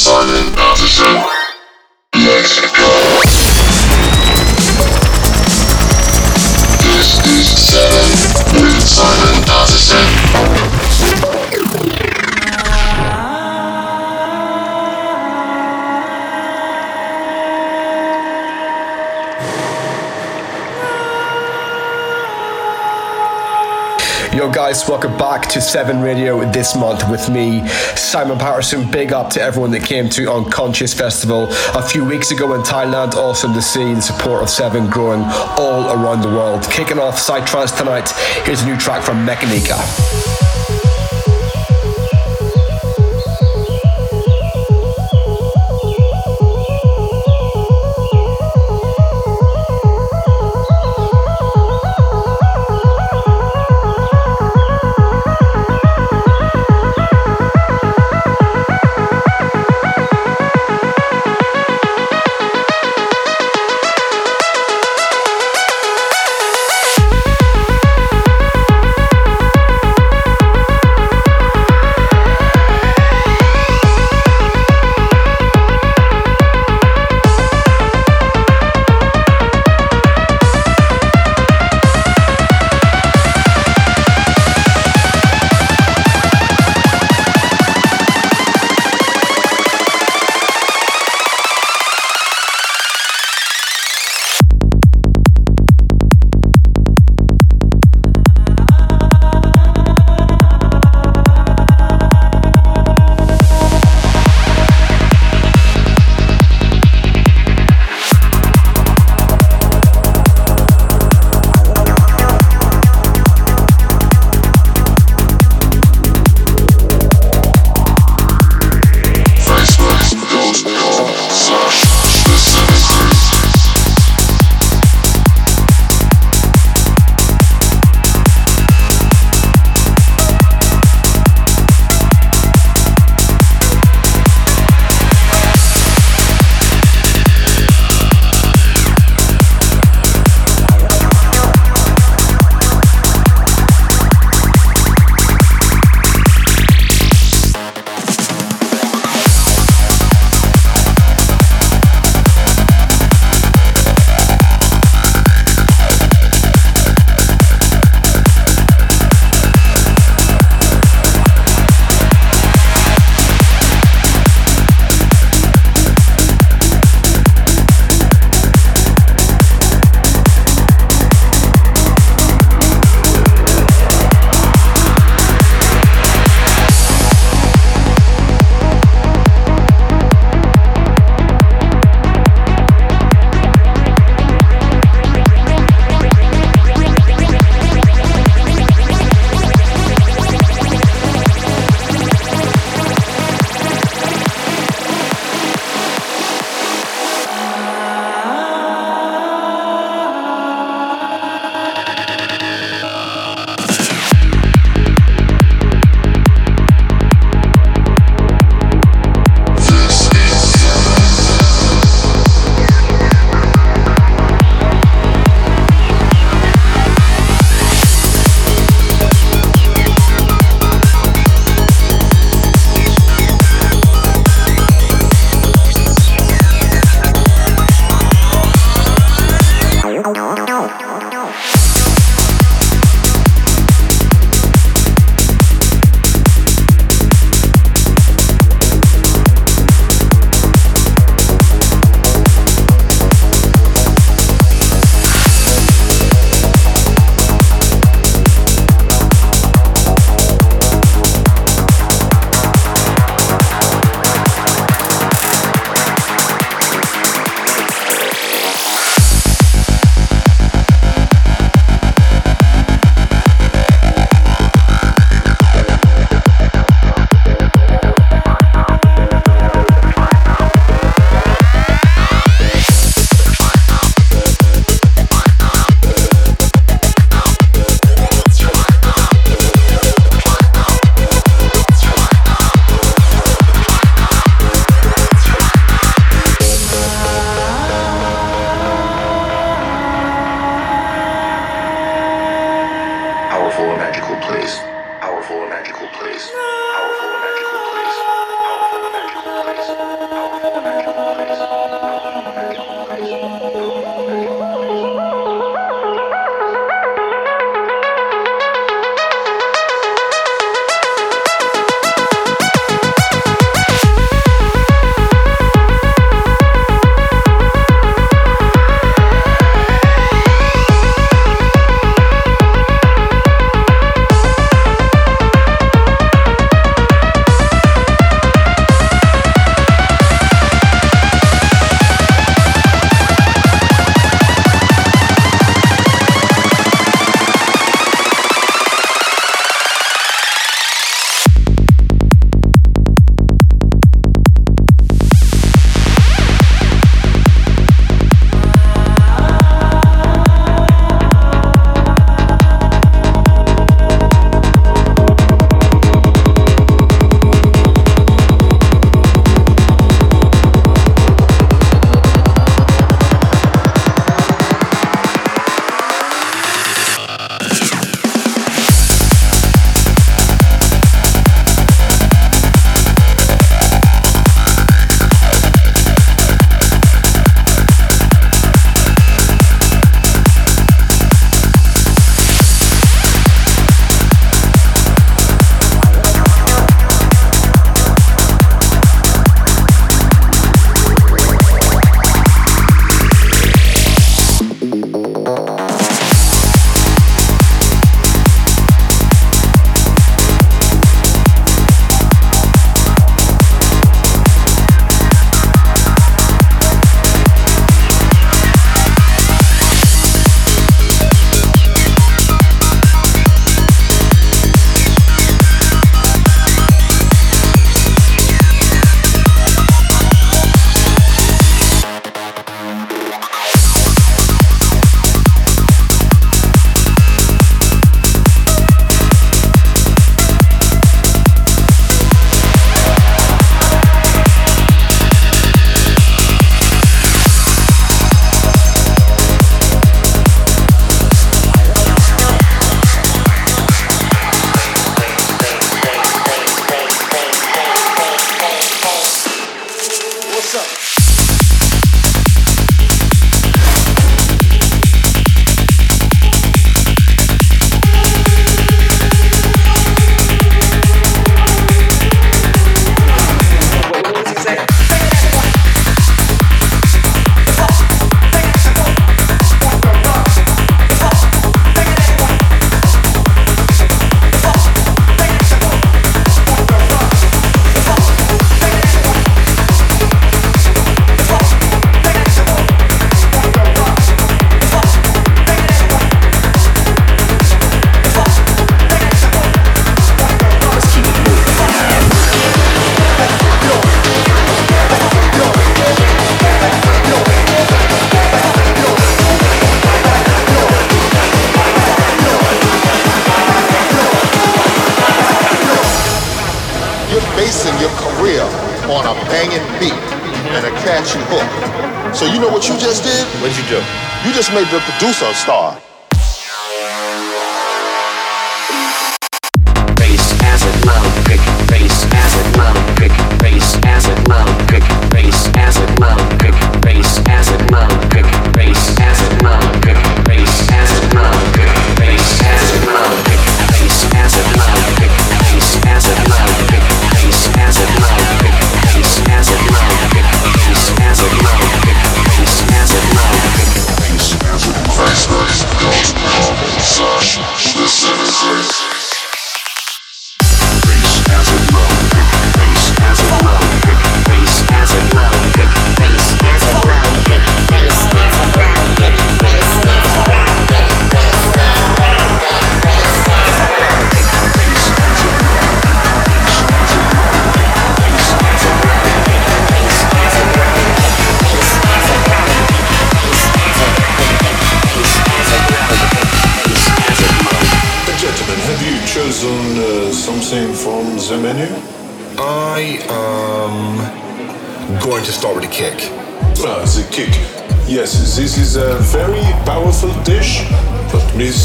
Simon Patterson. Guys, welcome back to 7 Radio this month with me, Simon Patterson. Big up to everyone that came to Unconscious Festival a few weeks ago in Thailand. Awesome to see the support of 7 growing all around the world. Kicking off Psytrance tonight, here's a new track from Mechanika.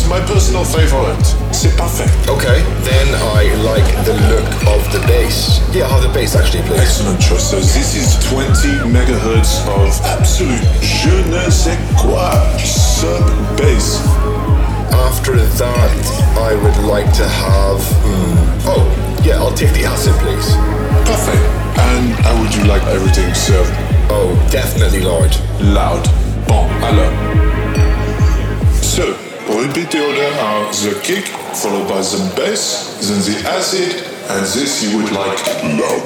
My personal favorite. C'est parfait. Okay, then I like the look of the bass. Yeah, have the bass actually, please. Excellent choice. So this is 20 megahertz of absolute je ne sais quoi sub bass. After that, I would like to have. Hmm, oh, yeah, I'll take the acid, please. Parfait. And how would you like everything served? Oh, definitely, Lord. Loud. Bon, alors. So, repeat the order are the kick, followed by the bass, then the acid, and this you would like. Loud.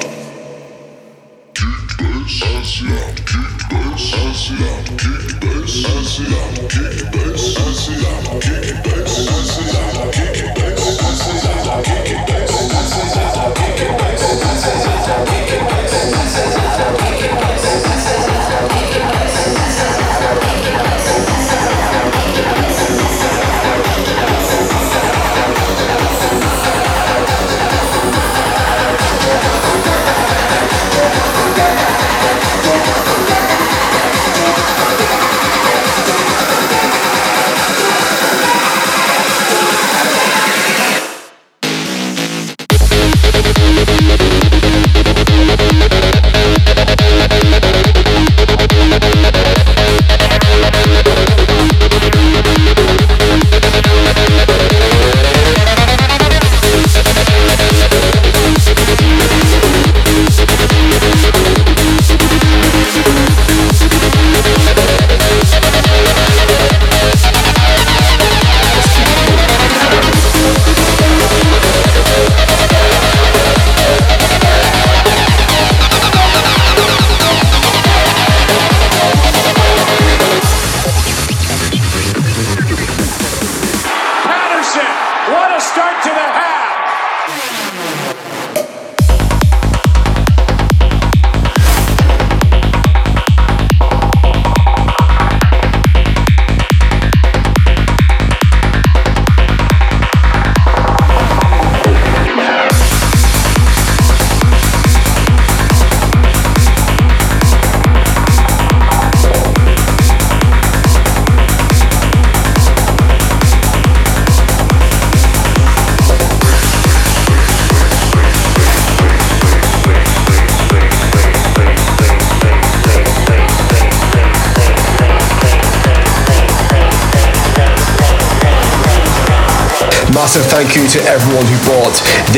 Kick bass, acid, kick bass, acid, kick bass, acid, kick bass, acid, kick bass,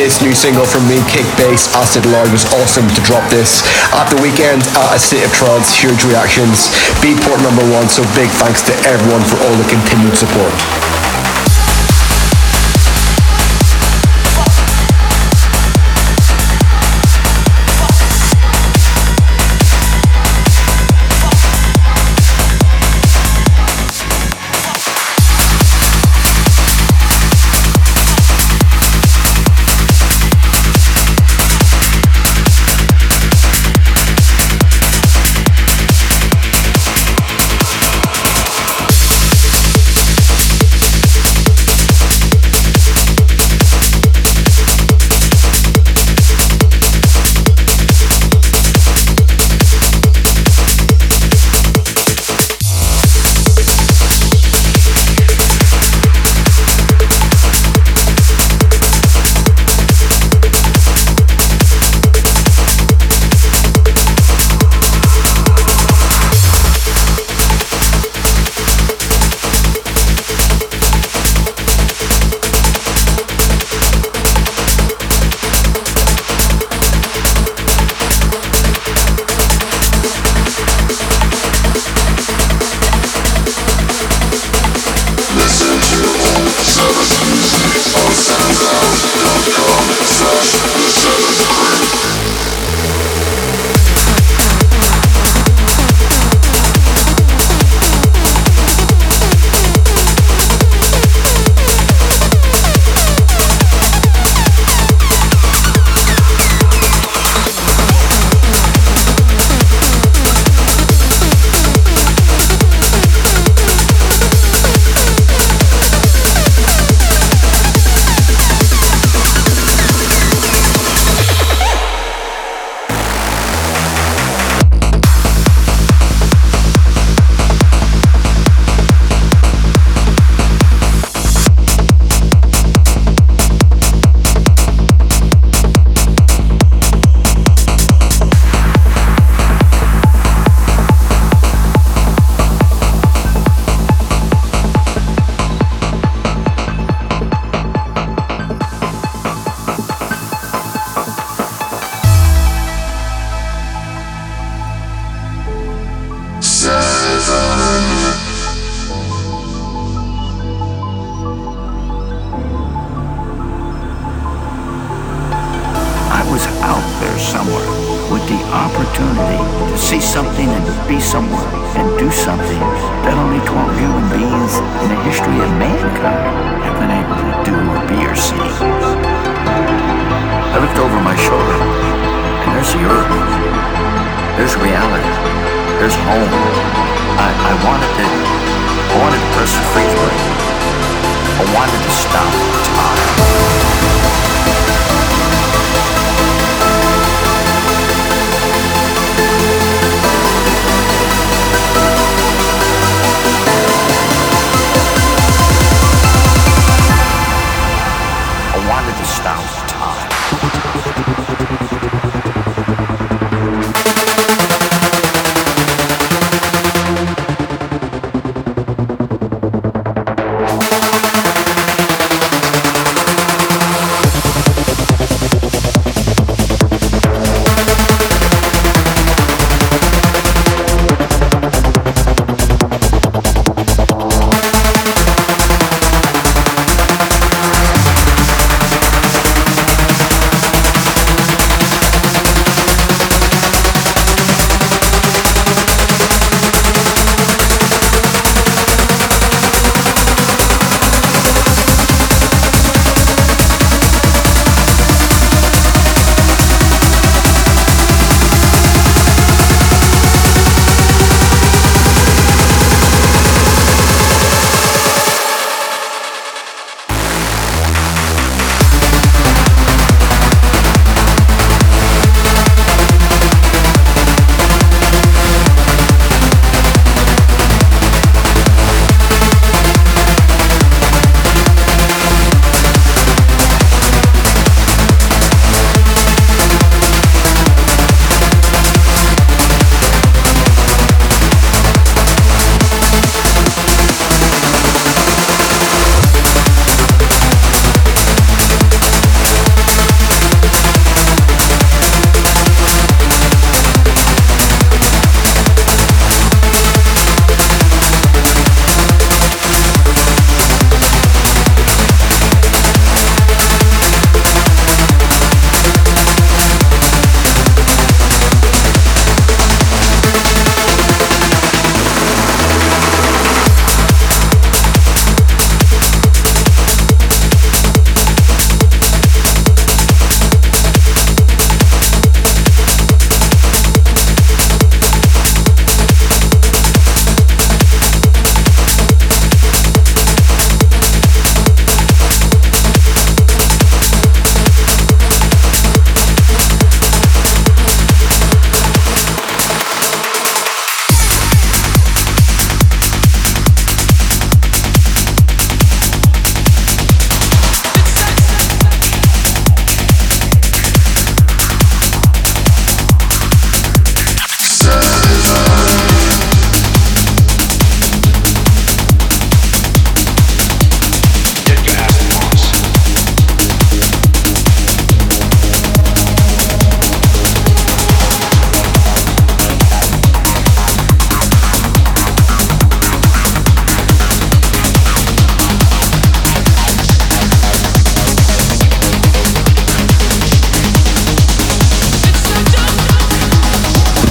this new single from me, Kick Bass Acid Loud. Was awesome to drop this at the weekend at a state of trance. Huge reactions. Beatport number one. So big thanks to everyone for all the continued support.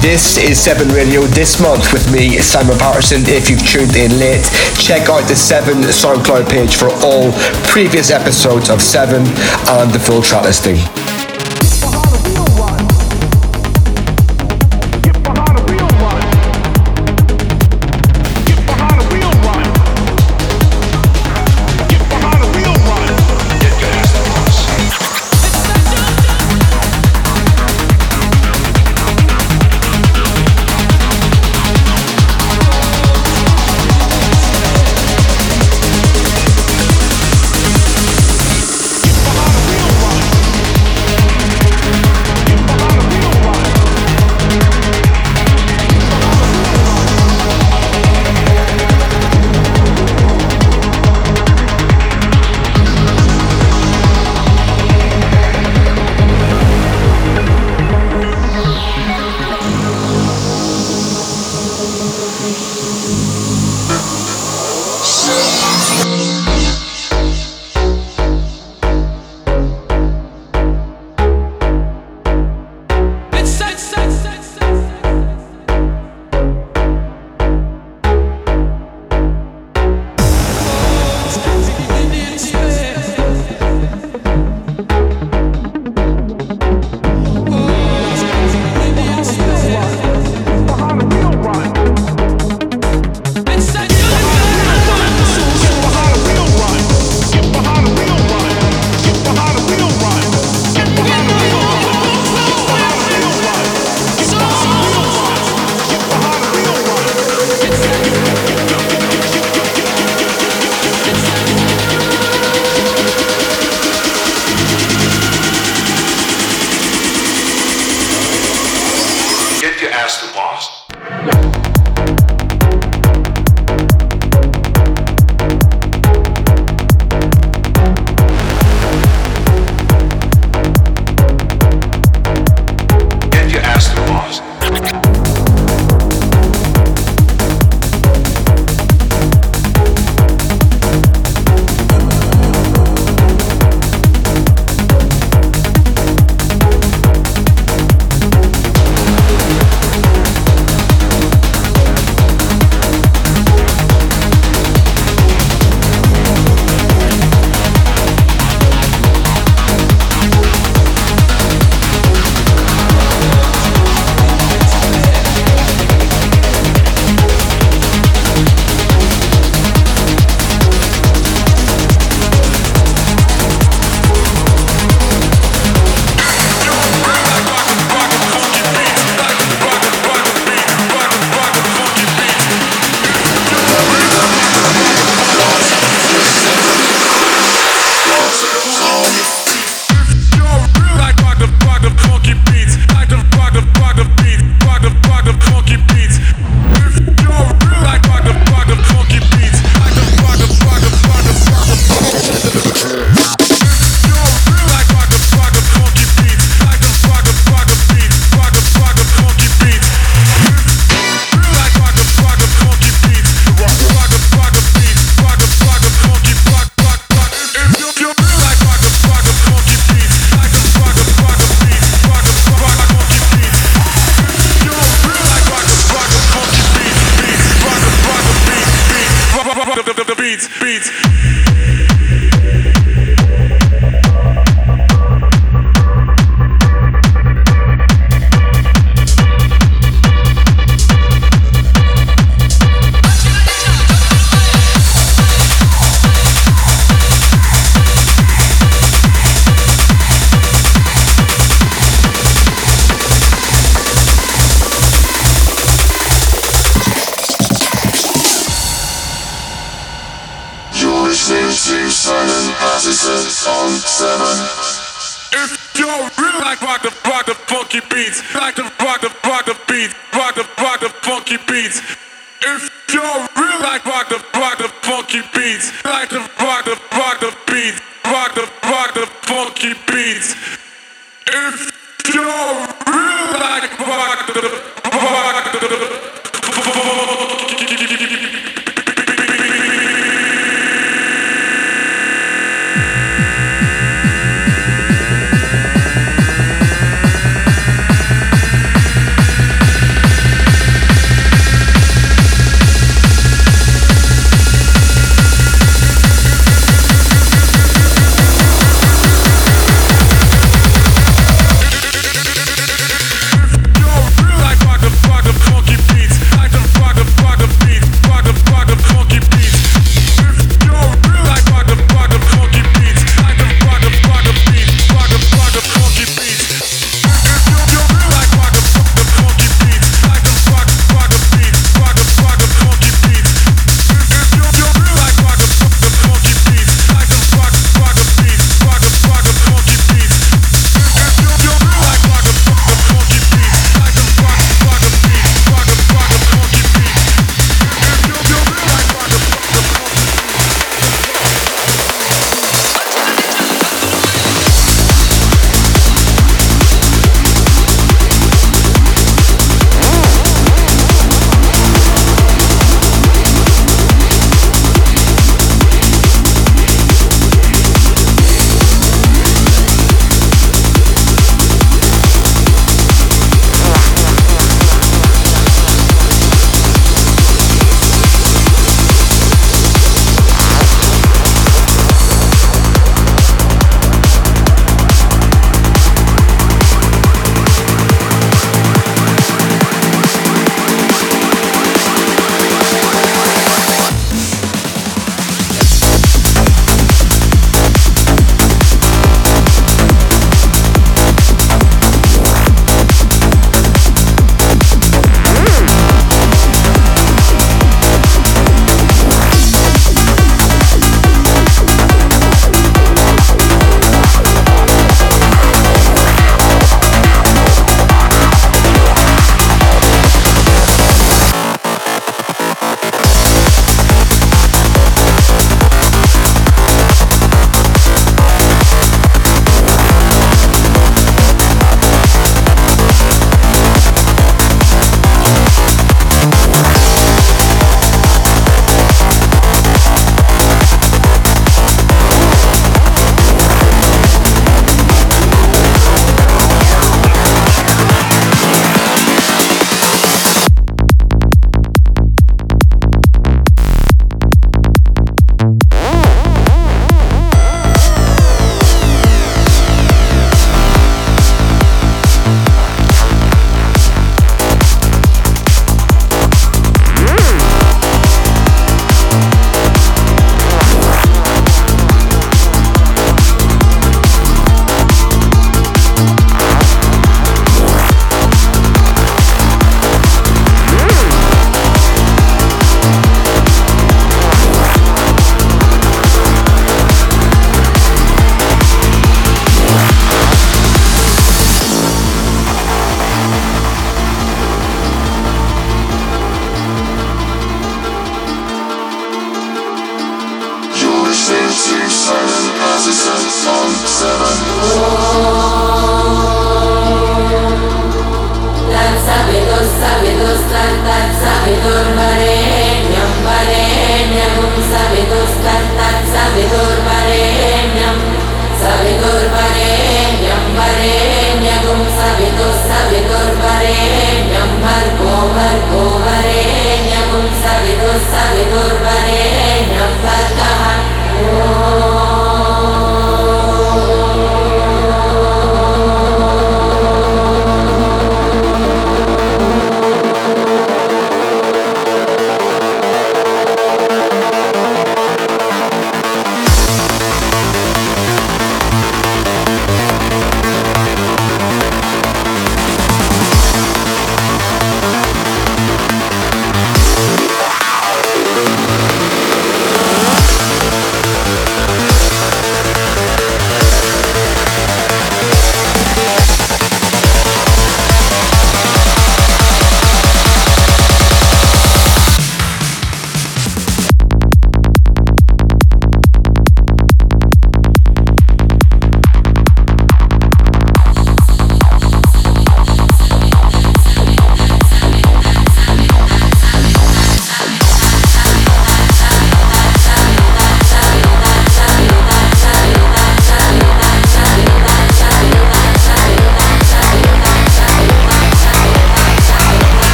This is Seven Radio this month with me, Simon Patterson. If you've tuned in late, check out the Seven SoundCloud page for all previous episodes of Seven and the full track listing.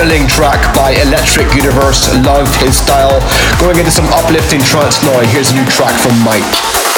Thrilling track by Electric Universe. Love his style. Going into some uplifting trance now. Here's a new track from Mike.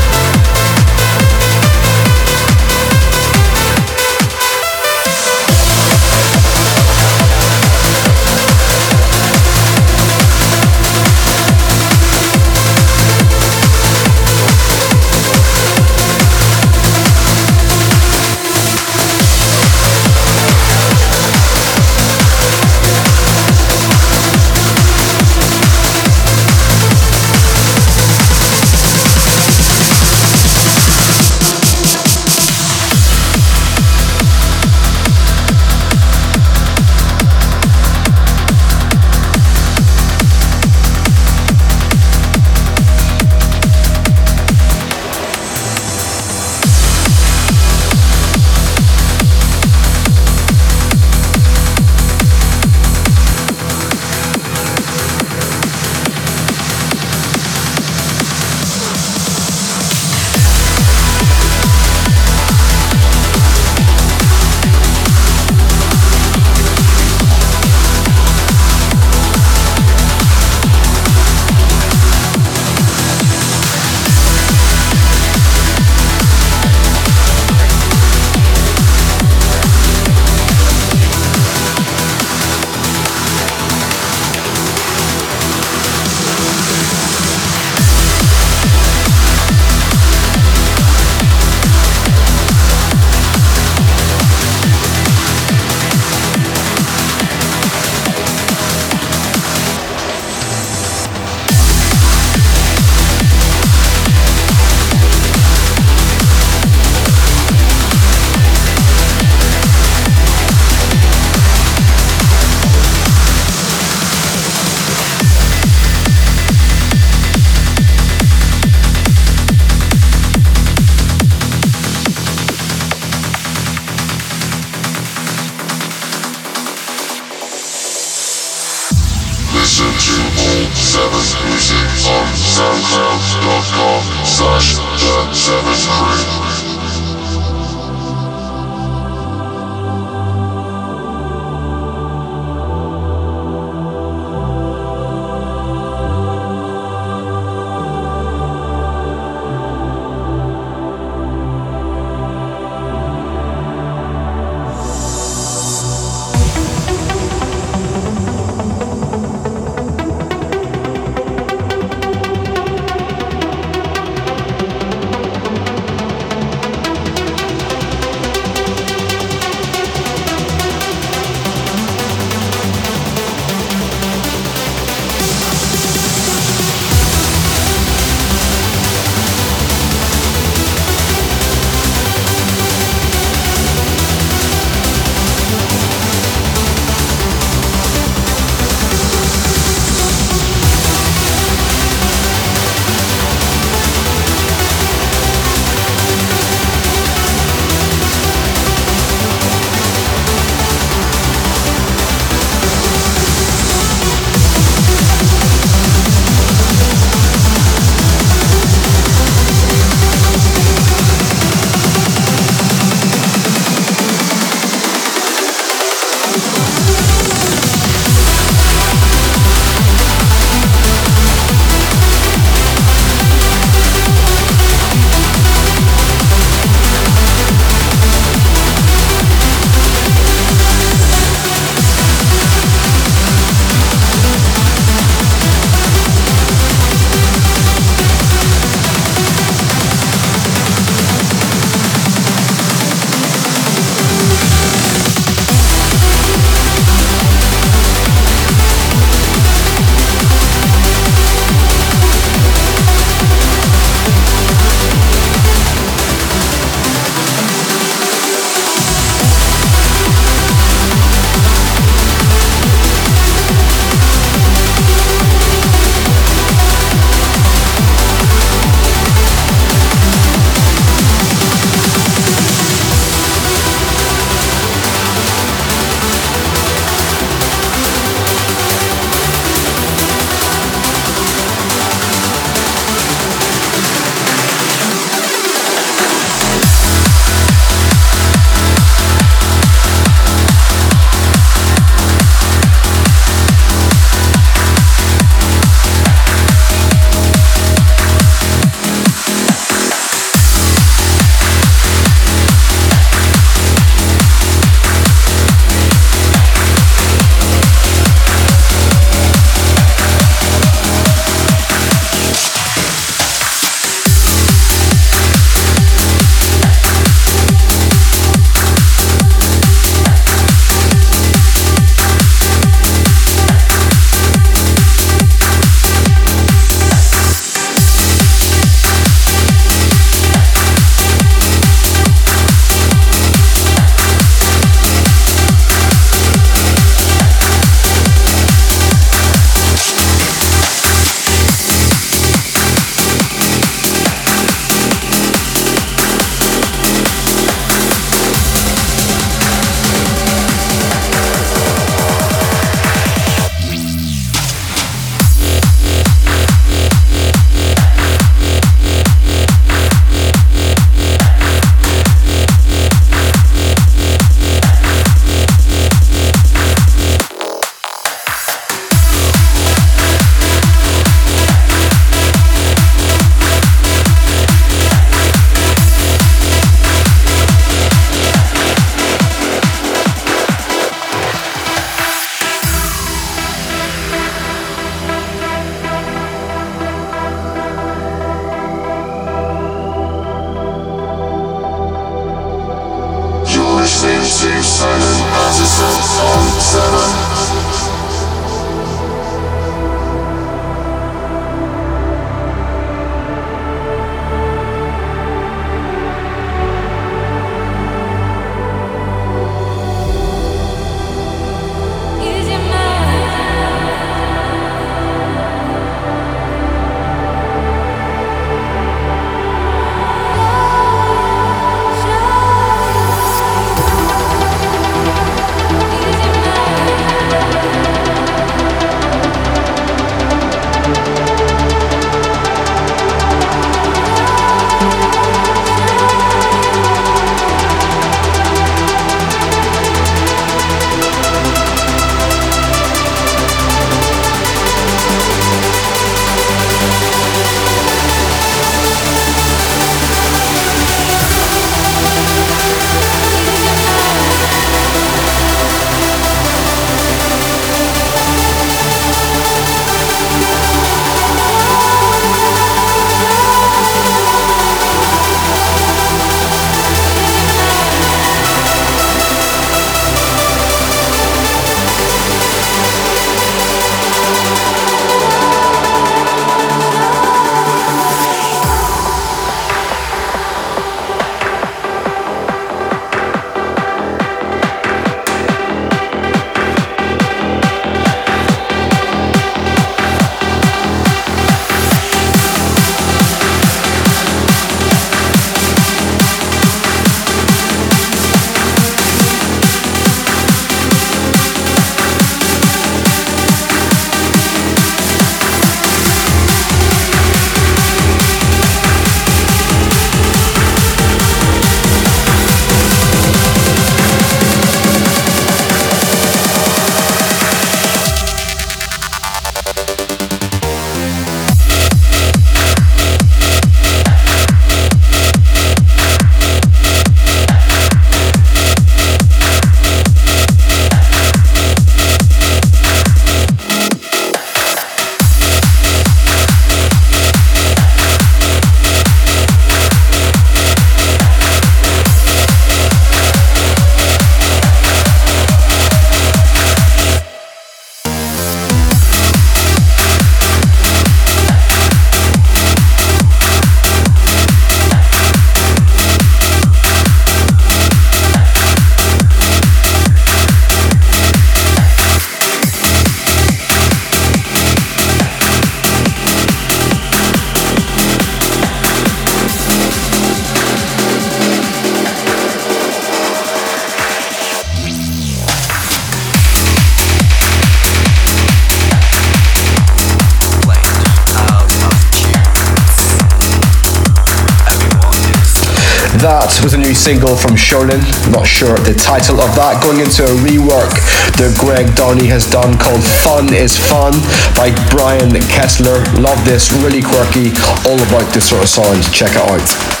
single from Shonen, not sure the title of that, going into a rework that Greg Downey has done called Fun is Fun by Brian Kessler. Love this, really quirky, all about this sort of sound. Check it out.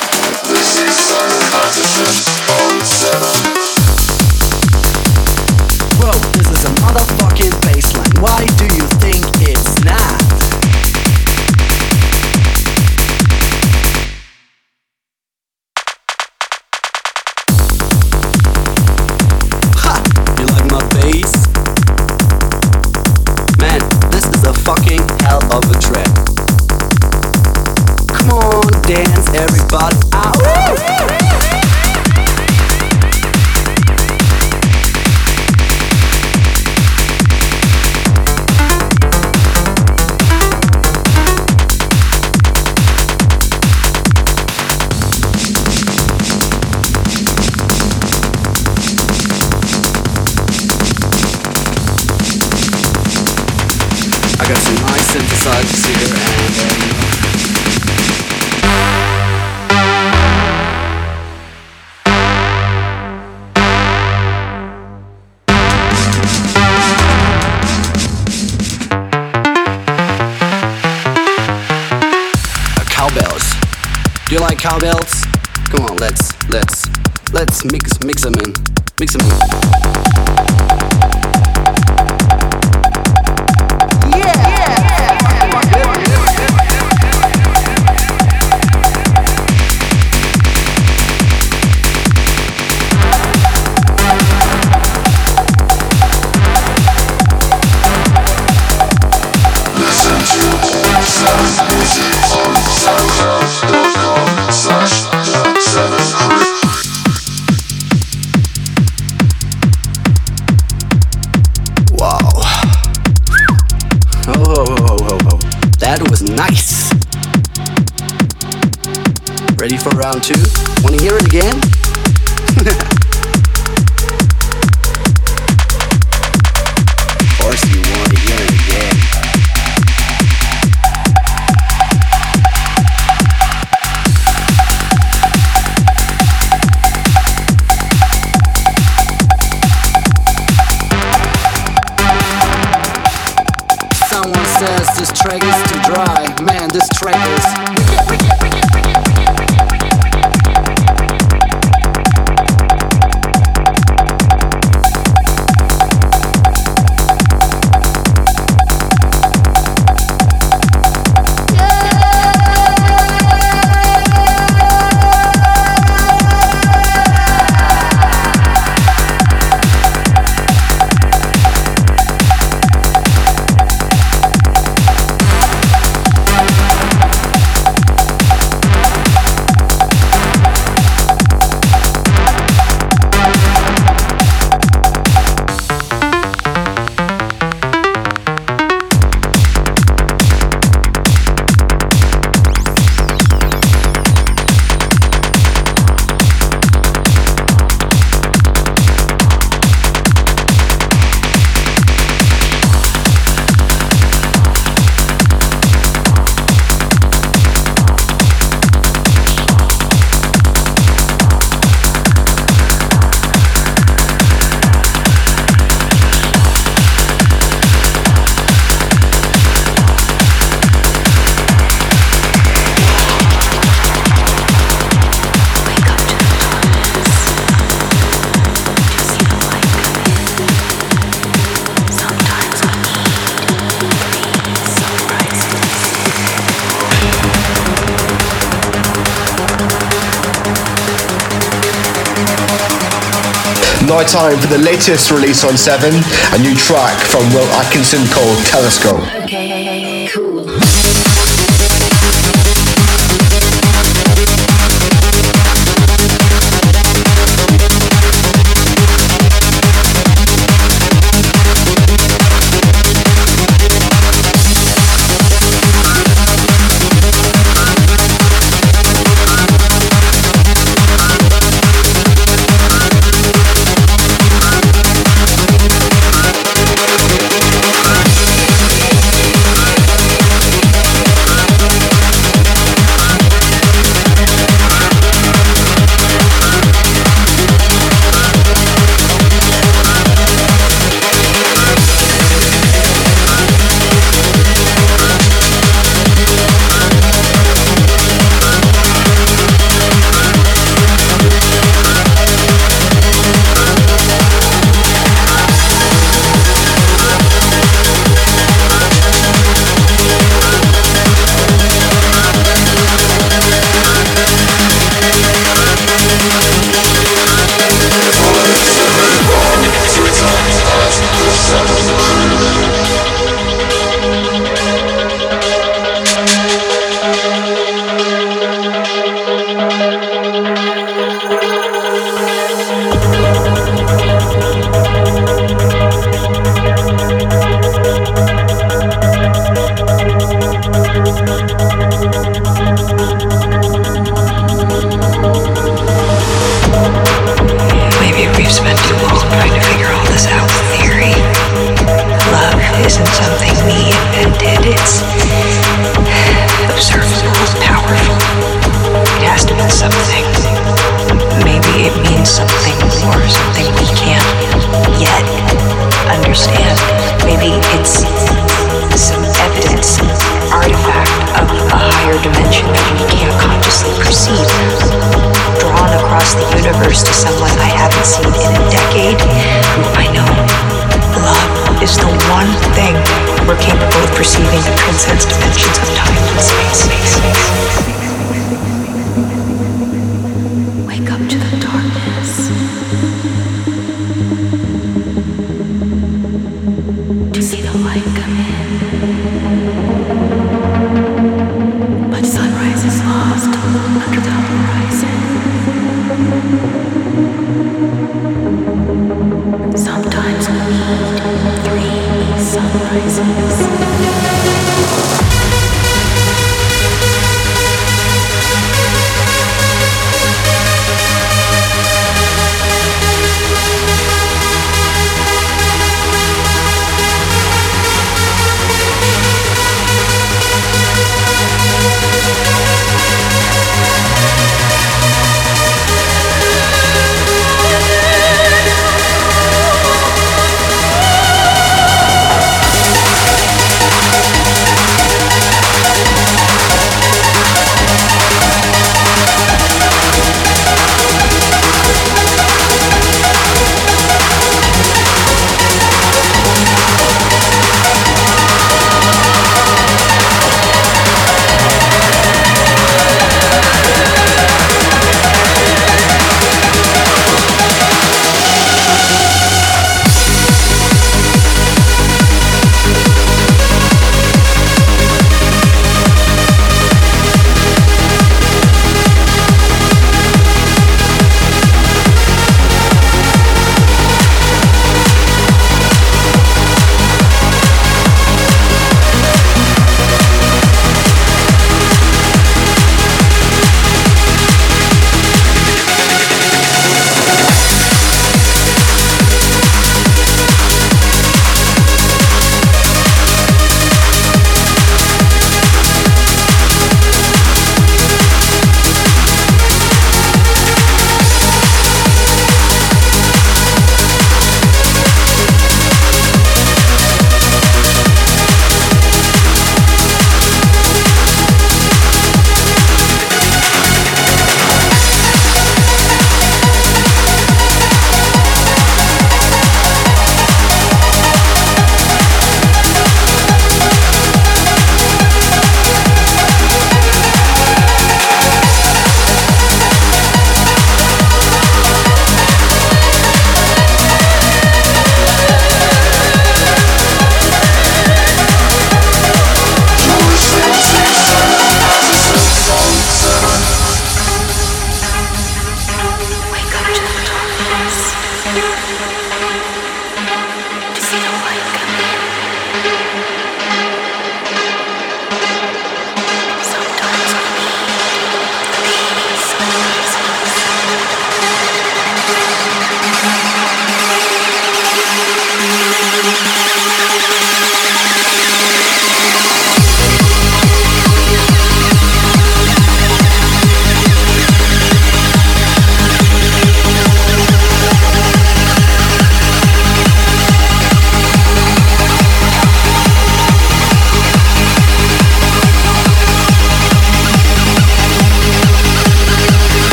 Now, time for the latest release on 7, a new track from Will Atkinson called Telescope. Okay.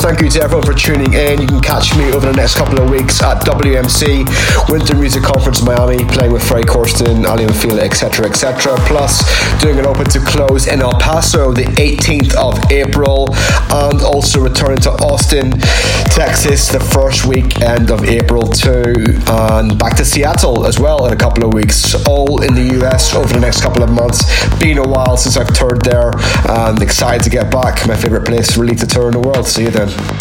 Thank you to everyone for tuning in. You can catch me over the next couple of weeks at WMC Winter Music Conference Miami, playing with Ferry Corsten, Aly & Fila, etc., etc. Plus, doing an open to close in El Paso the 18th of April, and also returning to Austin, Texas, the first weekend of April too, and back to Seattle as well in a couple of weeks. All in the US over the next couple of months. Been a while since I've toured there, and excited to get back. My favorite place really to tour in the world. See you then.